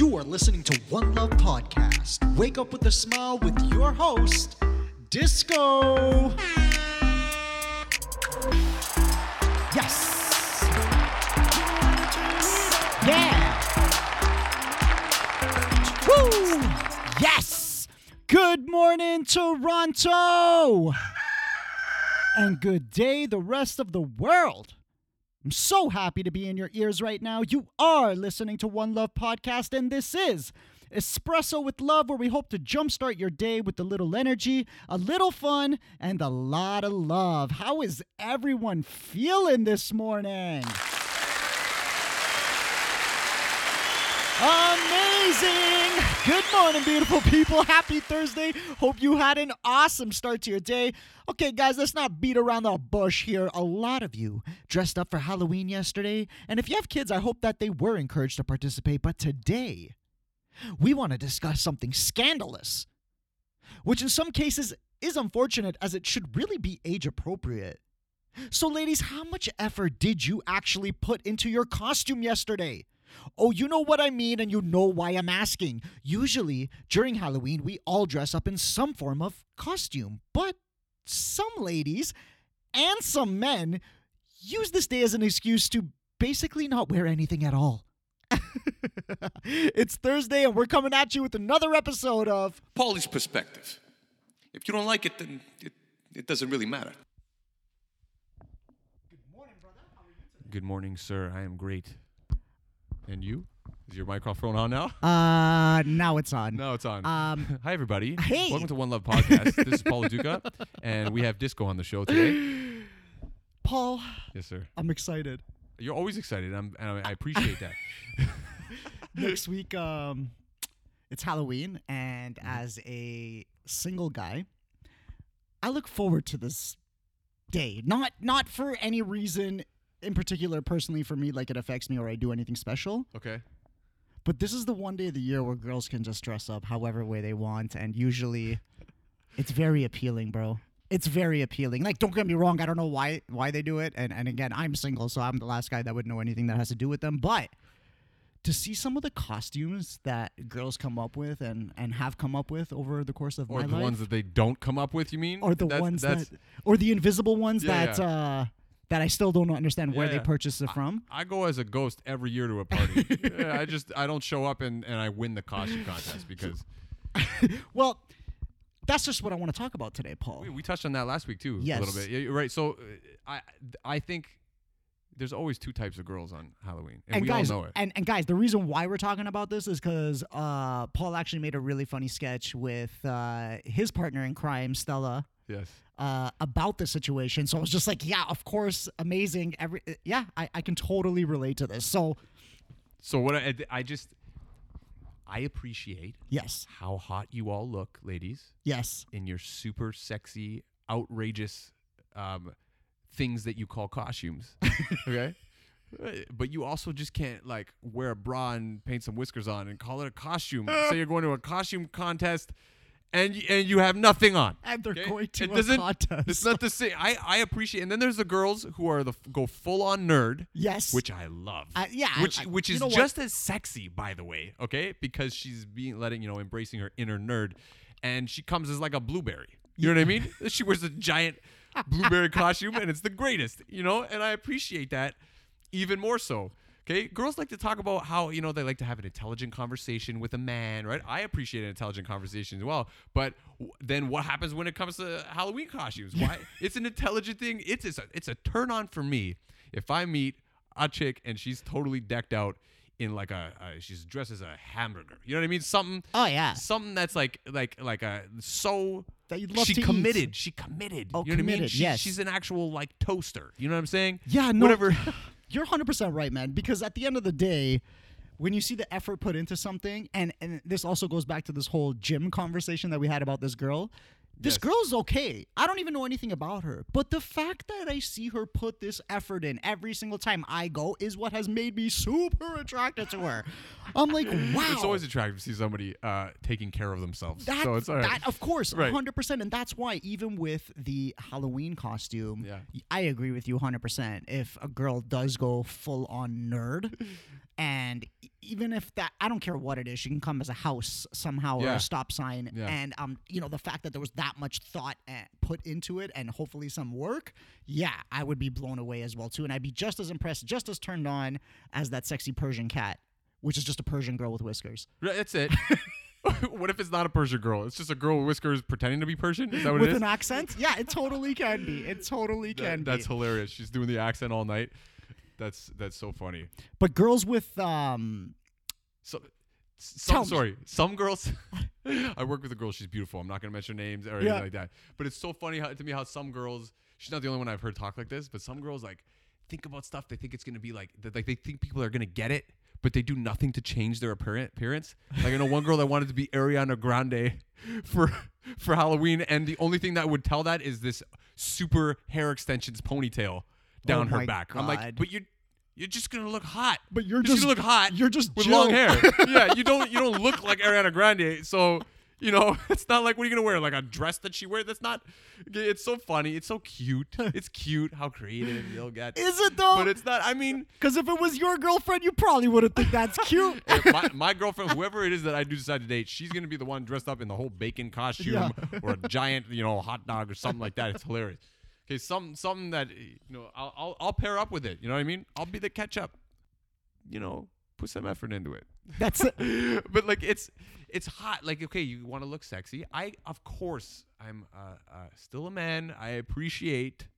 You are listening to One Love Podcast. Wake up with a smile with your host, Disco. Yes. Yeah. Woo. Yes. Good morning, Toronto. And good day, the rest of the world. I'm so happy to be in your ears right now. You are listening to One Love Podcast, and this is Espresso with Love, where we hope to jumpstart your day with a little energy, a little fun, and a lot of love. How is everyone feeling this morning? Amazing! Good morning, beautiful people. Happy Thursday. Hope you had an awesome start to your day. Okay, guys, let's not beat around the bush here. A lot of you dressed up for Halloween yesterday, and if you have kids, I hope that they were encouraged to participate. But today, we want to discuss something scandalous, which in some cases is unfortunate as it should really be age appropriate. So, ladies, how much effort did you actually put into your costume yesterday? Oh, you know what I mean, and you know why I'm asking. Usually, during Halloween, we all dress up in some form of costume, but some ladies and some men use this day as an excuse to basically not wear anything at all. it's Thursday, and we're coming at you with another episode of Paulie's perspective. If you don't like it, then it, it doesn't really matter. Good morning, brother. Good morning, sir. I am great. And you? Is your microphone on now? Uh, now it's on. No, it's on. Um, Hi, everybody. hey. Welcome to One Love Podcast. this is Paul Duca, and we have Disco on the show today. Paul, Yes, sir. I'm excited. You're always excited, I'm, and I appreciate that. Next week, um, it's Halloween, and Mm-hmm. as a single guy, I look forward to this day. Not not for any reason in particular, personally for me, like it affects me or I do anything special. Okay. But this is the one day of the year where girls can just dress up however way they want, and usually, it's very appealing, bro. It's very appealing. Like, don't get me wrong, I don't know why why they do it, and and again, I'm single, so I'm the last guy that would know anything that has to do with them. But to see some of the costumes that girls come up with and and have come up with over the course of Or my the life, ones that they don't come up with, you mean? or the That's- ones that's, that, or the invisible ones Yeah, that yeah. uh that I still don't understand where Yeah, they purchased it from. I go as a ghost every year to a party. Yeah, I just I don't show up and, and I win the costume contest because Well, that's just what I want to talk about today, Paul. we, we touched on that last week too a little bit. Yeah, right. So uh, I I think there's always two types of girls on Halloween, and, and we guys, all know it. And, and guys, the reason why we're talking about this is because uh, Paul actually made a really funny sketch with uh, his partner in crime, Stella, yes. uh, about the situation. So I was just like, yeah, of course, amazing. Every yeah, I, I can totally relate to this. So So what I, I just I appreciate yes, how hot you all look, ladies, yes, in your super sexy, outrageous um, things that you call costumes. okay. But you also just can't like wear a bra and paint some whiskers on and call it a costume. Say you're going to a costume contest and y- and you have nothing on. and they're going to It a doesn't- contest. It's not the same. I, I appreciate, and then there's the girls who are the f- go full on nerd, yes, which I love. I- yeah, I- which I- which you is know what? just as sexy, by the way. Okay, because she's being letting you know embracing her inner nerd, and she comes as like a blueberry. You know what I mean? she wears a giant blueberry costume, and it's the greatest. You know, and I appreciate that even more so. Okay, girls like to talk about how you know they like to have an intelligent conversation with a man, right? I appreciate an intelligent conversation as well, but w- then what happens when it comes to Halloween costumes? Why? it's an intelligent thing. It's it's a, it's a turn on for me if I meet a chick and she's totally decked out in like a, a she's dressed as a hamburger. You know what I mean? Something. Oh, yeah. Something that's like like like a so That you'd love she to eat. committed. She committed. Oh, you know what I mean? She- yes. She's an actual like toaster. You know what I'm saying? Yeah, no, Whatever. You're 100% right, man. Because at the end of the day, when you see the effort put into something, and, and this also goes back to this whole gym conversation that we had about this girl. This Yes. girl is okay. I don't even know anything about her. But the fact that I see her put this effort in every single time I go is what has made me super attracted to her. I'm like, wow. It's always attractive to see somebody uh, taking care of themselves. That, so it's all right. that of course, Right. 100%. And that's why, even with the Halloween costume, Yeah. I agree with you 100%. If a girl does go full on nerd, and even if that I don't care what it is, she can come as a house somehow or a stop sign. Yeah. And um, you know, the fact that there was that much thought uh, put into it and hopefully some work, yeah, I would be blown away as well too, and I'd be just as impressed, just as turned on as that sexy Persian cat, which is just a Persian girl with whiskers That's it. what if it's not a Persian girl? It's just a girl with whiskers pretending to be Persian. Is that what with it is? an accent. Yeah, it totally can be. It totally That- can that's be. hilarious. She's doing the accent all night. That's that's so funny. But girls with um, So, some, Tell me. sorry, some girls. I work with a girl. She's beautiful. I'm not gonna mention names or anything Yeah. like that. But it's so funny how, to me how some girls. She's not the only one I've heard talk like this. But some girls like think about stuff. They think it's gonna be like that. Like they think people are gonna get it, but they do nothing to change their appearance. Appearance. Like I know one girl that wanted to be Ariana Grande for for Halloween, and the only thing that would tell that is this super hair extensions ponytail down Oh her back. I'm like, but you. You're just gonna look hot. But you're just just- gonna look hot. you're just with Jill. long hair. yeah, you don't you don't look like Ariana Grande. So you know it's not like what are you gonna wear? Like a dress that she wears? That's not. It's so funny. It's so cute. It's cute how creative they'll get. is it though? But it's not. I mean, Because if it was your girlfriend, you probably wouldn't think that's cute. my, my girlfriend, whoever it is that I do decide to date, she's gonna be the one dressed up in the whole bacon costume Yeah. or a giant, you know, hot dog or something like that. It's hilarious. Okay, some something that you know, I'll, I'll I'll pair up with it. You know what I mean? I'll be the ketchup. You know, put some effort into it. That's it. but like it's it's hot. Like okay, you want to look sexy. I of course I'm uh, uh, still a man. I appreciate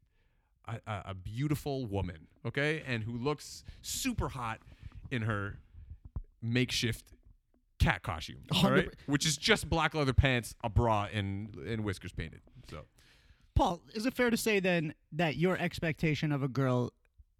a, a, a beautiful woman. Okay, and who looks super hot in her makeshift cat costume. All right, which is just black leather pants, a bra, and and whiskers painted. So Paul, is it fair to say then that your expectation of a girl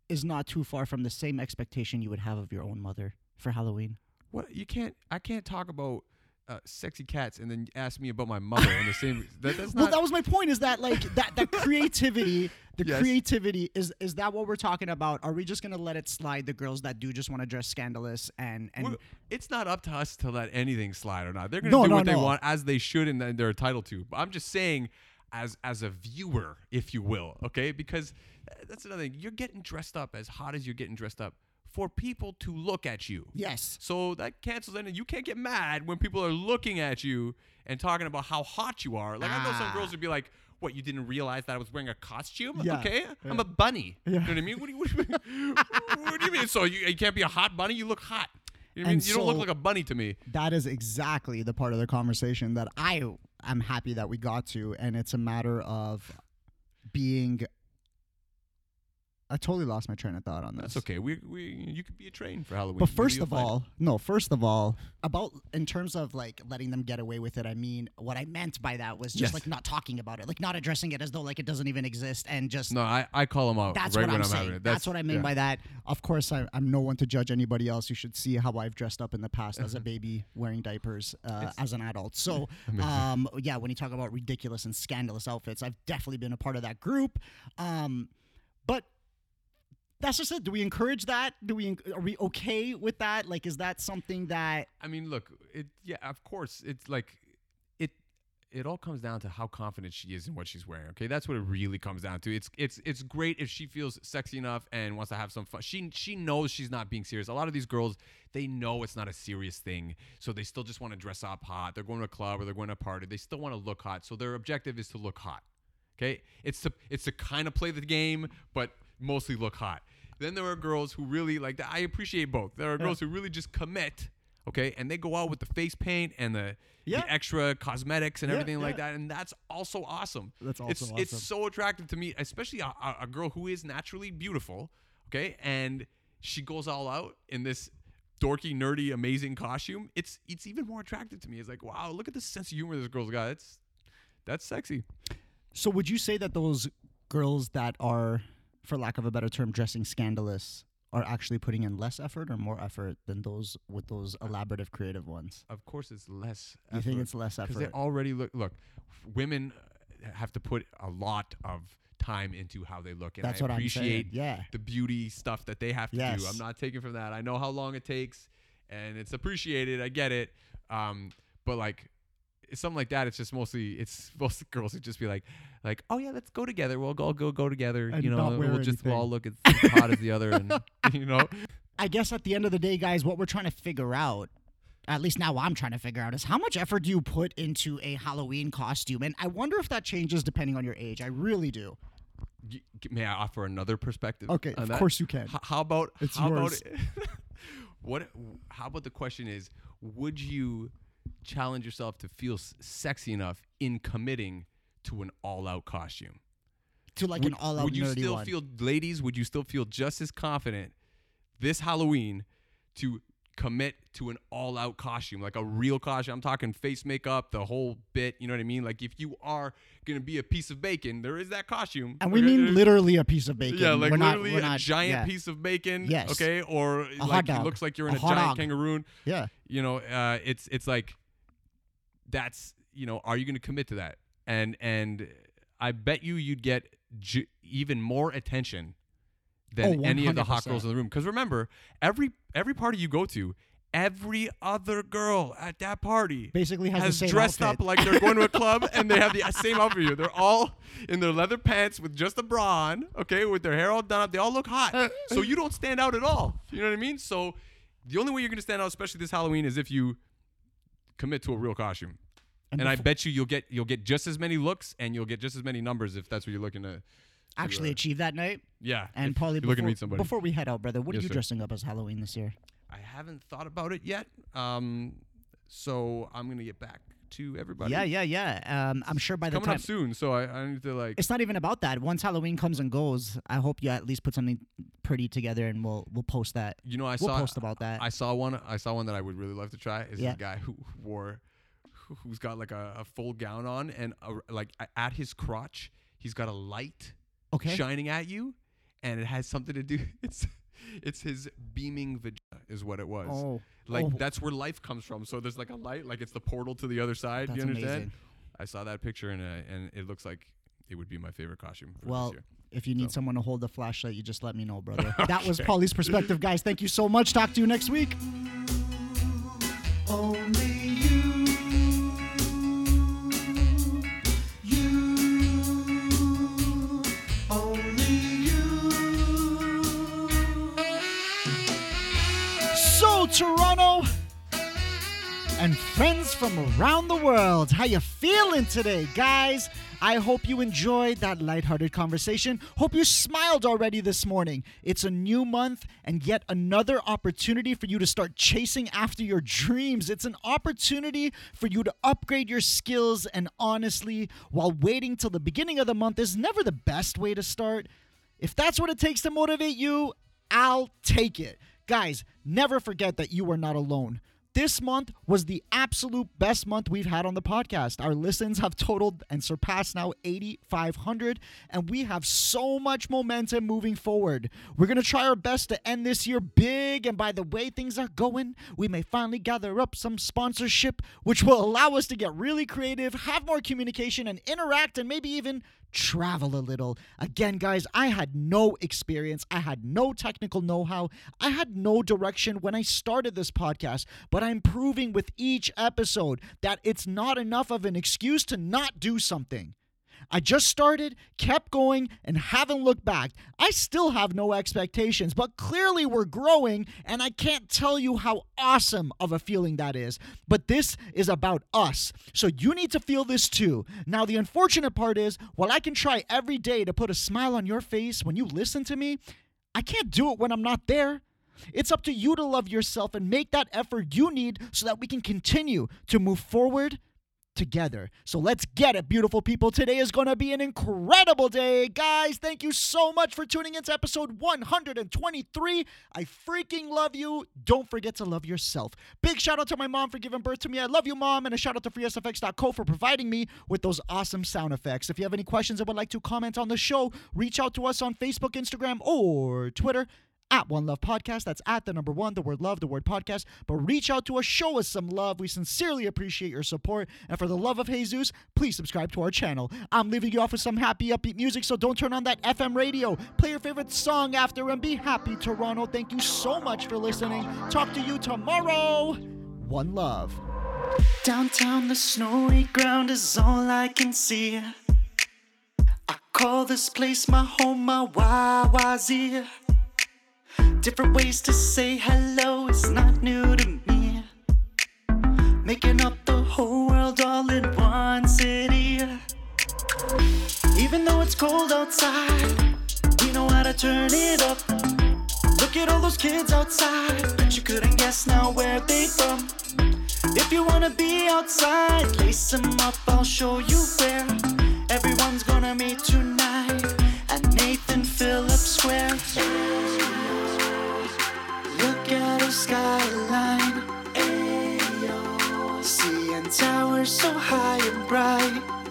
is not too far from the same expectation you would have of your own mother for Halloween? what you can't I can't talk about. Uh, sexy cats, and then ask me about my mother in the same. That, that's well, that was my point. Is that like that that creativity? The Yes. creativity is is that what we're talking about? Are we just gonna let it slide? The girls that do just want to dress scandalous and and it's not up to us to let anything slide or not. They're going No, to do no, what they want as they should and then they're entitled to. But I'm just saying, as as a viewer, if you will, okay? Because uh, that's another thing. You're getting dressed up as hot as you're getting dressed up for people to look at you. yes, So that cancels anything. You can't get mad when people are looking at you and talking about how hot you are. Like I know some Ah. girls would be like, "What? You didn't realize that I was wearing a costume? Yeah. Okay, I'm a bunny. You know what I mean? What do you, what do you mean? what do you mean? So you, you can't be a hot bunny? You look hot. You, know I mean? And you don't look like a bunny to me. that is exactly the part of the conversation that I am happy that we got to, and it's a matter of being. I totally lost my train of thought on this. That's okay. We, we you could be a train for Halloween. But first of find it. all, no, first of all, about in terms of like letting them get away with it, I mean, what I meant by that was just Yes. like not talking about it, like not addressing it as though like it doesn't even exist and just no, I, I call them out that's right what when I'm saying. having it. That's, what I mean yeah. by that. Of course, I, I'm no one to judge anybody else. You should see how I've dressed up in the past as a baby wearing diapers uh, as an adult. So, um, yeah, when you talk about ridiculous and scandalous outfits, I've definitely been a part of that group. Um, but that's just it. Do we encourage that? Do we? Are we okay with that? Like, is that something that? I mean, look, it yeah, of course, it's like it it all comes down to how confident she is in what she's wearing. Okay, that's what it really comes down to. It's it's it's great if she feels sexy enough and wants to have some fun. She she knows she's not being serious. A lot of these girls, they know it's not a serious thing, so they still just want to dress up hot. They're going to a club or they're going to a party. They still want to look hot, so their objective is to look hot. Okay, it's to it's to kind of play the game, but mostly look hot. Then there are girls who really like that. I appreciate both. There are girls who really just commit, okay, and they go out with the face paint and the, Yeah. the extra cosmetics and Yeah, everything like yeah. that, and that's also awesome. That's it's also it's awesome. so attractive to me, especially a, a, a girl who is naturally beautiful, okay, and she goes all out in this dorky, nerdy, amazing costume. It's it's even more attractive to me. It's like, wow, look at the sense of humor this girl's got. It's that's sexy. So, would you say that those girls that are, for lack of a better term, dressing scandalous are actually putting in less effort or more effort than those with those elaborative, creative ones? Of course, it's less. You think it's less effort? because they already look look women uh, have to put a lot of time into how they look and That's I what I'm appreciate saying. Yeah. the beauty stuff that they have to do i'm not taking from that i know how long it takes and it's appreciated i get it um but like something like that it's just mostly it's most girls would just be like like oh yeah let's go together we'll go go go together And you know we'll just we'll all look as hot as the other and you know I guess at the end of the day, guys, what we're trying to figure out, at least now I'm trying to figure out, is how much effort do you put into a Halloween costume? And I wonder if that changes depending on your age. I really do. May I offer another perspective? Okay, of that? course you can. H- how about It's how yours. about what? How about the question is, would you challenge yourself to feel s- sexy enough in committing to an all-out costume? To like would, an all out would you still one. feel, ladies? Would you still feel just as confident this Halloween to commit to an all-out costume, like a real costume? I'm talking face makeup, the whole bit. You know what I mean? Like if you are gonna be a piece of bacon, there is that costume. and we okay? mean literally a piece of bacon. Yeah, like we're not, literally we're a not, giant yeah. piece of bacon. Yes. Okay, or hot like it looks like you're in A a, giant dog. kangaroo. Yeah. You know, uh, it's it's like that's you know, are you going to commit to that? And and I bet you you'd get j- even more attention than Oh, any of the hot girls in the room. Because remember, every every party you go to. Every other girl at that party Basically has the same dressed outfit. up like they're going to a club and they have the same outfit. you. They're all in their leather pants with just a bra on, okay, with their hair all done up. They all look hot. So you don't stand out at all. You know what I mean? So the only way you're going to stand out, especially this Halloween, is if you commit to a real costume. And, I bet you you'll get you'll get just as many looks and you'll get just as many numbers if that's what you're looking to. Actually achieve that night. Yeah. And you're before, looking to meet somebody. before we head out, brother, what are you sir. dressing up as Halloween this year? I haven't thought about it yet. Um, so I'm gonna get back to everybody. Yeah, yeah, yeah. Um, I'm sure by the time. Coming time up soon, so I, I need to like. it's not even about that. Once Halloween comes and goes, I hope you at least put something pretty together, and we'll we'll post that. You know, I we'll saw post about that. I saw one. I saw one that I would really love to try. Is Yeah. this guy who wore, who- who's got like a, a full gown on, and a, like at his crotch, he's got a light okay. shining at you, and it has something to do. It's it's his beaming vagina, is what it was. Oh, like oh. that's where life comes from. So there's like a light, like it's the portal to the other side. That's you understand? amazing. I saw that picture, and uh, and it looks like it would be my favorite costume for Well, this year. if you need So. someone to hold the flashlight, you just let me know, brother. That was Polly's perspective, guys. Thank you so much. Talk to you next week. Only you, you, friends from around the world, how you feeling today, guys? I hope you enjoyed that lighthearted conversation. Hope you smiled already this morning. It's a new month and yet another opportunity for you to start chasing after your dreams. It's an opportunity for you to upgrade your skills and honestly, while waiting till the beginning of the month is never the best way to start. If that's what it takes to motivate you, I'll take it. Guys, never forget that you are not alone. This month was the absolute best month we've had on the podcast. Our listens have totaled and surpassed now 8,500, and we have so much momentum moving forward. We're going to try our best to end this year big, and by the way things are going, we may finally gather up some sponsorship, which will allow us to get really creative, have more communication, and interact, and maybe even travel a little. Again, guys, I had no experience. I had no technical know how. I had no direction when I started this podcast, but I'm proving with each episode that it's not enough of an excuse to not do something. I just started, kept going, and haven't looked back. I still have no expectations, but clearly we're growing, and I can't tell you how awesome of a feeling that is. But this is about us, so you need to feel this too. Now, the unfortunate part is, while I can try every day to put a smile on your face when you listen to me, I can't do it when I'm not there. It's up to you to love yourself and make that effort you need so that we can continue to move forward together. So let's get it, beautiful people. Today is going to be an incredible day. Guys, thank you so much for tuning into episode 123. I freaking love you. Don't forget to love yourself. Big shout out to my mom for giving birth to me. I love you, mom. And a shout out to freesfx.co for providing me with those awesome sound effects. If you have any questions and would like to comment on the show, reach out to us on Facebook, Instagram, or Twitter at One Love Podcast. That's at the number one, the word love, the word podcast. But reach out to us, show us some love. We sincerely appreciate your support. And for the love of Jesus, please subscribe to our channel. I'm leaving you off with some happy, upbeat music, so don't turn on that FM radio. Play your favorite song after and be happy, Toronto. Thank you so much for listening. Talk to you tomorrow. One love. Downtown, the snowy ground is all I can see. I call this place my home, my YYZ. Different ways to say hello is not new to me. Making up the whole world all in one city. Even though it's cold outside, we know how to turn it up. Look at all those kids outside, bet you couldn't guess now where they from. If you wanna be outside, lace them up, I'll show you where. Everyone's gonna meet tonight so high and bright,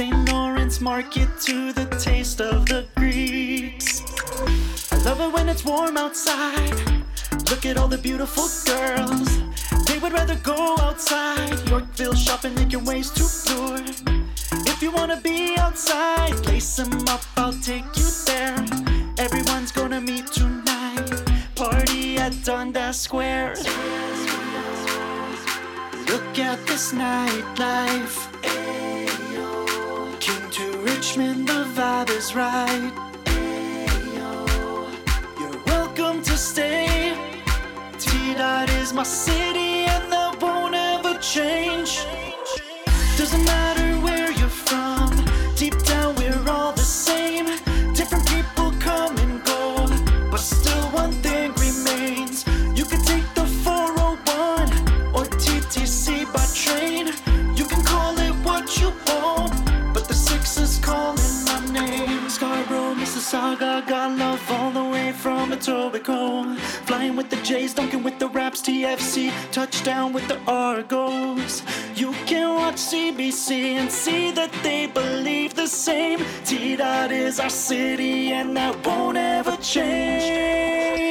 St. Lawrence Market to the taste of the Greeks. I love it when it's warm outside. Look at all the beautiful girls. They would rather go outside. Yorkville shopping, making ways to tour. If you wanna be outside, lace them up, I'll take you there. Everyone's gonna meet tonight. Party at Dundas Square. Look at this nightlife. Richmond, the vibe is right. You're welcome to stay. T Dot is my city, Raps, TFC, touchdown with the Argos. You can watch CBC and see that they believe the same. T Dot is our city, and that won't ever change.